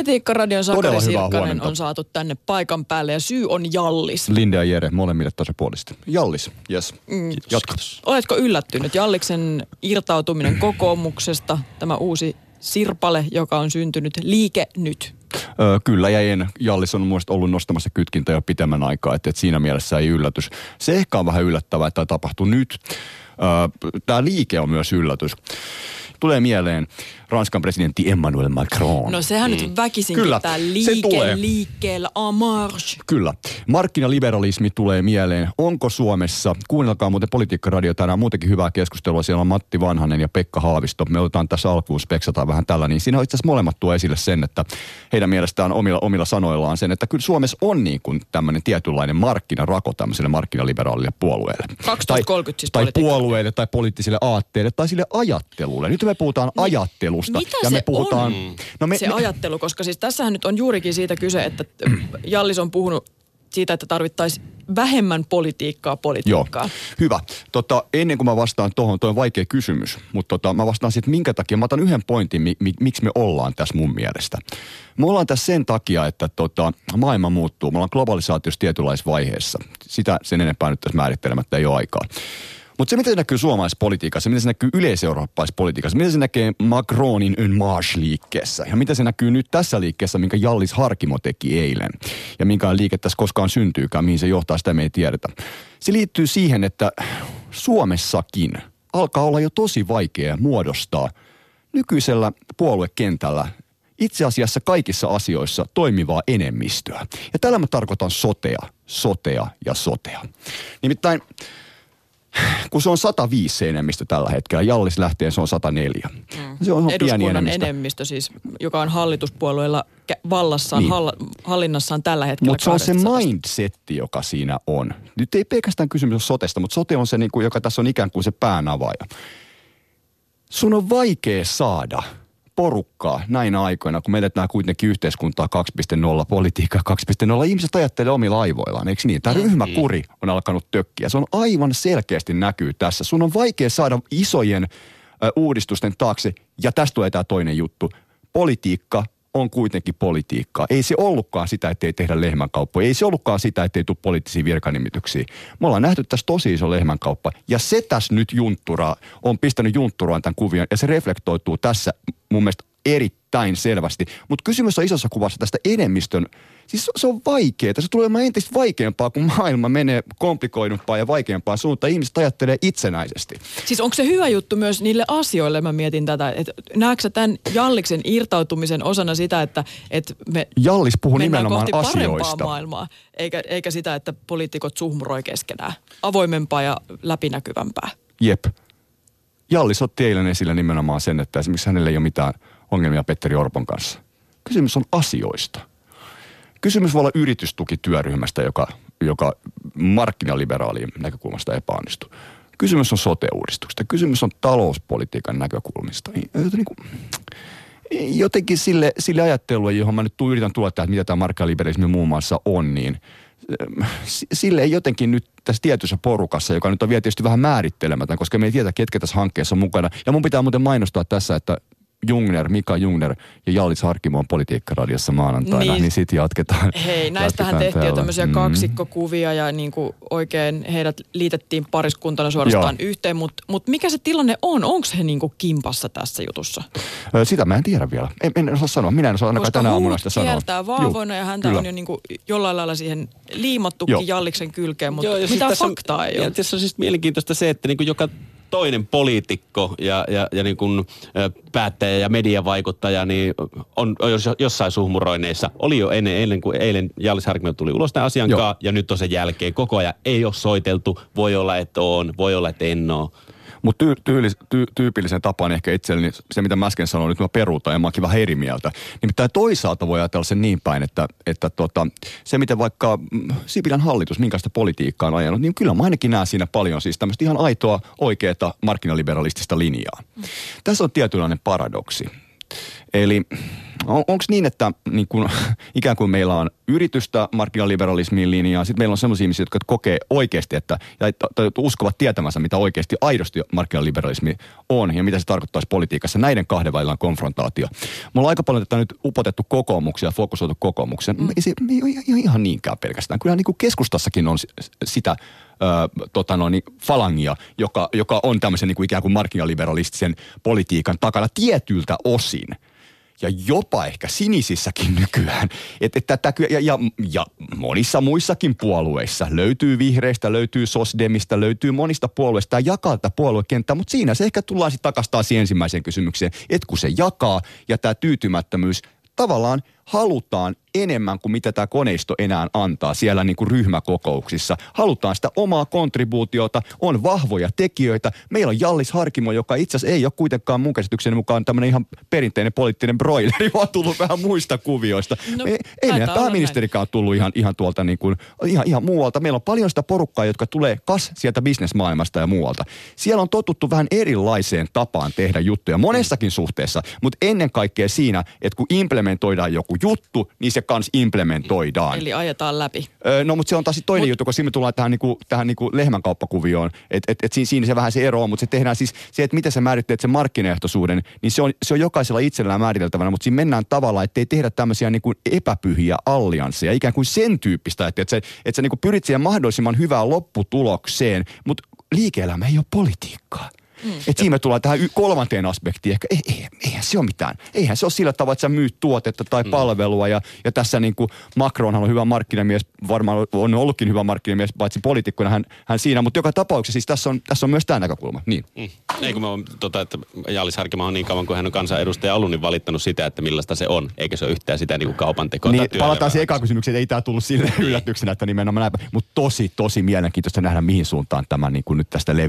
Politiikkaradion Sakari Sirkkanen on saatu tänne paikan päälle ja syy on Jallis. Linda ja Jere, molemmille tasapuolisesti. Jallis, yes. Mm. Jatka. Oletko yllättynyt Jalliksen irtautuminen kokoomuksesta, tämä uusi sirpale, joka on syntynyt liike nyt? Ö, kyllä ja en. Jallis on mielestä ollut nostamassa kytkintä jo pitemmän aikaa, että, että siinä mielessä ei yllätys. Se ehkä on vähän yllättävää, että tämä tapahtuu nyt. Tämä liike on myös yllätys. Tulee mieleen Ranskan presidentti Emmanuel Macron. No sehän mm. nyt väkisinkin Kyllä, se liike tulee. liikkeellä en marche. Kyllä. Markkinaliberalismi tulee mieleen. Onko Suomessa, kuunnelkaa muuten Politiikkaradio tänään, muutenkin hyvää keskustelua. Siellä on Matti Vanhanen ja Pekka Haavisto. Me otetaan tässä alkuun speksataan vähän tällä. Niin siinä on itse asiassa molemmat tuo esille sen, että heidän mielestään omilla, omilla sanoillaan sen, että kyllä Suomessa on niin kuin tämmöinen tietynlainen markkinarako tämmöiselle markkinaliberaalille puolueelle. 2030 siis tai puolueille tai poliittisille aatteille tai sille ajattelulle. Nyt me puhutaan ajattelusta. mitä ja me se puhutaan, on? No me, se me, ajattelu, koska siis tässähän nyt on juurikin siitä kyse, että Jallis on puhunut siitä, että tarvittaisiin vähemmän politiikkaa Joo, politiikkaa. hyvä. Tota, ennen kuin mä vastaan tuohon, toi on vaikea kysymys, mutta tota, mä vastaan sitten minkä takia. Mä otan yhden pointin, mi, mi, miksi me ollaan tässä mun mielestä. Me ollaan tässä sen takia, että tota, maailma muuttuu. Me ollaan globalisaatiossa tietynlaisessa vaiheessa. Sitä sen enempää nyt tässä määrittelemättä ei ole aikaa. Mutta se, miten se näkyy suomalaisessa politiikassa, miten se näkyy yleiseurooppalaisessa politiikassa, miten se näkee Macronin en marche-liikkeessä ja miten se näkyy nyt tässä liikkeessä, minkä Jallis Harkimo teki eilen ja minkä liike tässä koskaan syntyykään, mihin se johtaa, sitä me ei tiedetä. Se liittyy siihen, että Suomessakin alkaa olla jo tosi vaikea muodostaa nykyisellä puoluekentällä itse asiassa kaikissa asioissa toimivaa enemmistöä. Ja tällä mä tarkoitan sotea, sotea ja sotea. Nimittäin kun se on 105 se enemmistö tällä hetkellä, Jallis lähtee se on 104. Mm. Se on pieni Eduskunnan enemmistö. enemmistö siis, joka on hallituspuolueilla kä- vallassaan, Niin. hall- hallinnassaan tällä hetkellä. Mutta se on se 200. mindsetti, joka siinä on. Nyt ei pelkästään kysymys ole sotesta, mutta sote on se, niinku, joka tässä on ikään kuin se päänavaaja. Sun on vaikea saada porukkaa näinä aikoina, kun me eletään kuitenkin yhteiskuntaa 2.0, politiikkaa 2.0. Ihmiset ajattelee omilla aivoillaan, eikö niin? Tämä ryhmäkuri on alkanut tökkiä. Se on aivan selkeästi näkyy tässä. Sun on vaikea saada isojen ö, uudistusten taakse, ja tästä tulee tämä toinen juttu. Politiikka on kuitenkin politiikkaa. Ei se ollutkaan sitä, ettei tehdä lehmänkauppoja. Ei se ollutkaan sitä, ettei tule poliittisia virkanimityksiä. Me ollaan nähty tässä tosi iso lehmänkauppa. Ja se tässä nyt juntturaa, on pistänyt juntturaan tämän kuvion. Ja se reflektoituu tässä mun mielestä erittäin selvästi. Mutta kysymys on isossa kuvassa tästä enemmistön. Siis se- on vaikeaa. Se tulee olemaan entistä vaikeampaa, kun maailma menee komplikoidumpaan ja vaikeampaan suuntaan. Ihmiset ajattelee itsenäisesti. Siis onko se hyvä juttu myös niille asioille, mä mietin tätä, että näetkö tämän Jalliksen irtautumisen osana sitä, että, että me Jallis puhuu nimenomaan kohti parempaa asioista. maailmaa, eikä, eikä sitä, että poliitikot suhmuroi keskenään. Avoimempaa ja läpinäkyvämpää. Jep. Jallis otti eilen esille nimenomaan sen, että esimerkiksi hänellä ei ole mitään ongelmia Petteri Orpon kanssa. Kysymys on asioista. Kysymys voi olla yritystukityöryhmästä, joka, joka markkinaliberaalien näkökulmasta epäonnistui. Kysymys on sote-uudistuksesta. Kysymys on talouspolitiikan näkökulmista. Joten niin jotenkin sille, sille ajattelulle, johon mä nyt yritän tähän, että mitä tämä markkinaliberalismi muun muassa on, niin s- sille ei jotenkin nyt tässä tietyssä porukassa, joka nyt on vielä tietysti vähän määrittelemätön, koska me ei tiedä, ketkä tässä hankkeessa on mukana. Ja mun pitää muuten mainostaa tässä, että Jungner, Mika Jungner ja Jallis Harkimo on politiikkaradiossa maanantaina, niin, Niin. sitten jatketaan. Hei, näistähän jatketaan tehtiin jo tämmöisiä Mm. kaksikkokuvia ja niin kuin oikein heidät liitettiin pariskuntana suorastaan Joo. yhteen, mutta mut mikä se tilanne on? Onko he niin kuin kimpassa tässä jutussa? Sitä mä en tiedä vielä. En, en osaa sanoa. Minä en osaa ainakaan Koska tänä aamuna sitä sanoa. kiertää vaavoina ja häntä kyllä. on jo niin kuin jollain lailla siihen liimattukin Joo. Jalliksen kylkeen, mutta Joo, ja siis mitään tässä on- faktaa ei ja ole. Tässä on siis mielenkiintoista se, että niin kuin joka toinen poliitikko ja, ja, ja niin kuin, päättäjä ja mediavaikuttaja niin on, on jos- jossain suhmuroineissa. Oli jo ennen, ennen kuin eilen Jallis Harkimo tuli ulos tämän asian ja nyt on sen jälkeen koko ajan. Ei ole soiteltu, voi olla, että on, voi olla, että en ole. Mutta tyy, tyylis, ty, tyypillisen tapaan ehkä itselleni se, mitä mä äsken sanoin, nyt mä peruutan ja mä oonkin vähän eri mieltä. Nimittäin toisaalta voi ajatella sen niin päin, että, että tota, se miten vaikka mm, Sipilän hallitus, minkälaista politiikkaa on ajanut, niin kyllä mä ainakin näen siinä paljon siis tämmöistä ihan aitoa, oikeaa markkinaliberalistista linjaa. Tässä on tietynlainen paradoksi. Eli on, onko niin, että niin kun, ikään kuin meillä on yritystä markkinaliberalismiin linjaa, sitten meillä on sellaisia ihmisiä, jotka kokee oikeasti, että ja tai uskovat tietämänsä, mitä oikeasti aidosti markkinaliberalismi on ja mitä se tarkoittaisi politiikassa. Näiden kahden välillä on konfrontaatio. Mulla on aika paljon tätä nyt upotettu kokoomuksia ja fokusoitu kokoomukseen. Mm. Ei se ei ole ihan niinkään pelkästään. Kyllä niin kuin keskustassakin on sitä ö, tota noin, falangia, joka, joka on tämmöisen niin kuin ikään kuin markkinaliberalistisen politiikan takana tietyltä osin ja jopa ehkä sinisissäkin nykyään. Et, et tätä, ja, ja, ja monissa muissakin puolueissa löytyy vihreistä, löytyy sosdemista, löytyy monista puolueista ja jakaa tätä puoluekenttää, mutta siinä se ehkä tullaan sitten takaisin ensimmäiseen kysymykseen, että kun se jakaa ja tämä tyytymättömyys tavallaan halutaan enemmän kuin mitä tämä koneisto enää antaa siellä niin kuin ryhmäkokouksissa. Halutaan sitä omaa kontribuutiota, on vahvoja tekijöitä. Meillä on Jallis Harkimo, joka itse asiassa ei ole kuitenkaan mun käsitykseni mukaan tämmöinen ihan perinteinen poliittinen broileri, vaan tullut vähän muista kuvioista. No, ei ei meidän pääministerikään tullut ihan, ihan tuolta niin kuin, ihan, ihan muualta. Meillä on paljon sitä porukkaa, jotka tulee kas sieltä bisnesmaailmasta ja muualta. Siellä on totuttu vähän erilaiseen tapaan tehdä juttuja monessakin suhteessa, mutta ennen kaikkea siinä, että kun implementoidaan joku juttu, niin se kans implementoidaan. Eli ajetaan läpi. Öö, no mutta se on taas toinen Mut... juttu, kun siinä me tullaan tähän, niinku, tähän niinku lehmänkauppakuvioon. Että et, et siinä, siinä se vähän se ero on, mutta se tehdään siis se, että miten sä määrittelet sen markkinaehtoisuuden, niin se on, se on jokaisella itsellään määriteltävänä, mutta siinä mennään tavallaan, ettei tehdä tämmöisiä niinku epäpyhiä alliansseja, ikään kuin sen tyyppistä, että, että, se, että sä niinku pyrit siihen mahdollisimman hyvään lopputulokseen, mutta liike-elämä ei ole politiikkaa. Mm. Et siinä me tullaan tähän kolmanteen aspektiin. Ehkä, ei, ei, eihän se ole mitään. Eihän se ole sillä tavalla, että sä myyt tuotetta tai mm. palvelua. Ja, ja tässä niin kuin Macronhan on hyvä markkinamies, varmaan on ollutkin hyvä markkinamies, paitsi poliitikkona hän, hän siinä. Mutta joka tapauksessa siis tässä on, tässä on myös tämä näkökulma. Niin. Mm. Ei kun mä oon, tota, että Jaalis Harkima on niin kauan kuin hän on kansanedustaja alun, niin valittanut sitä, että millaista se on. Eikä se ole yhtään sitä niin kuin kaupan tekoa. Niin, palataan siihen ekaan kysymykseen, ei tämä tullut sille yllätyksenä, että nimenomaan näin. Mutta tosi, tosi mielenkiintoista nähdä, mihin suuntaan tämä niin kuin nyt tästä leviää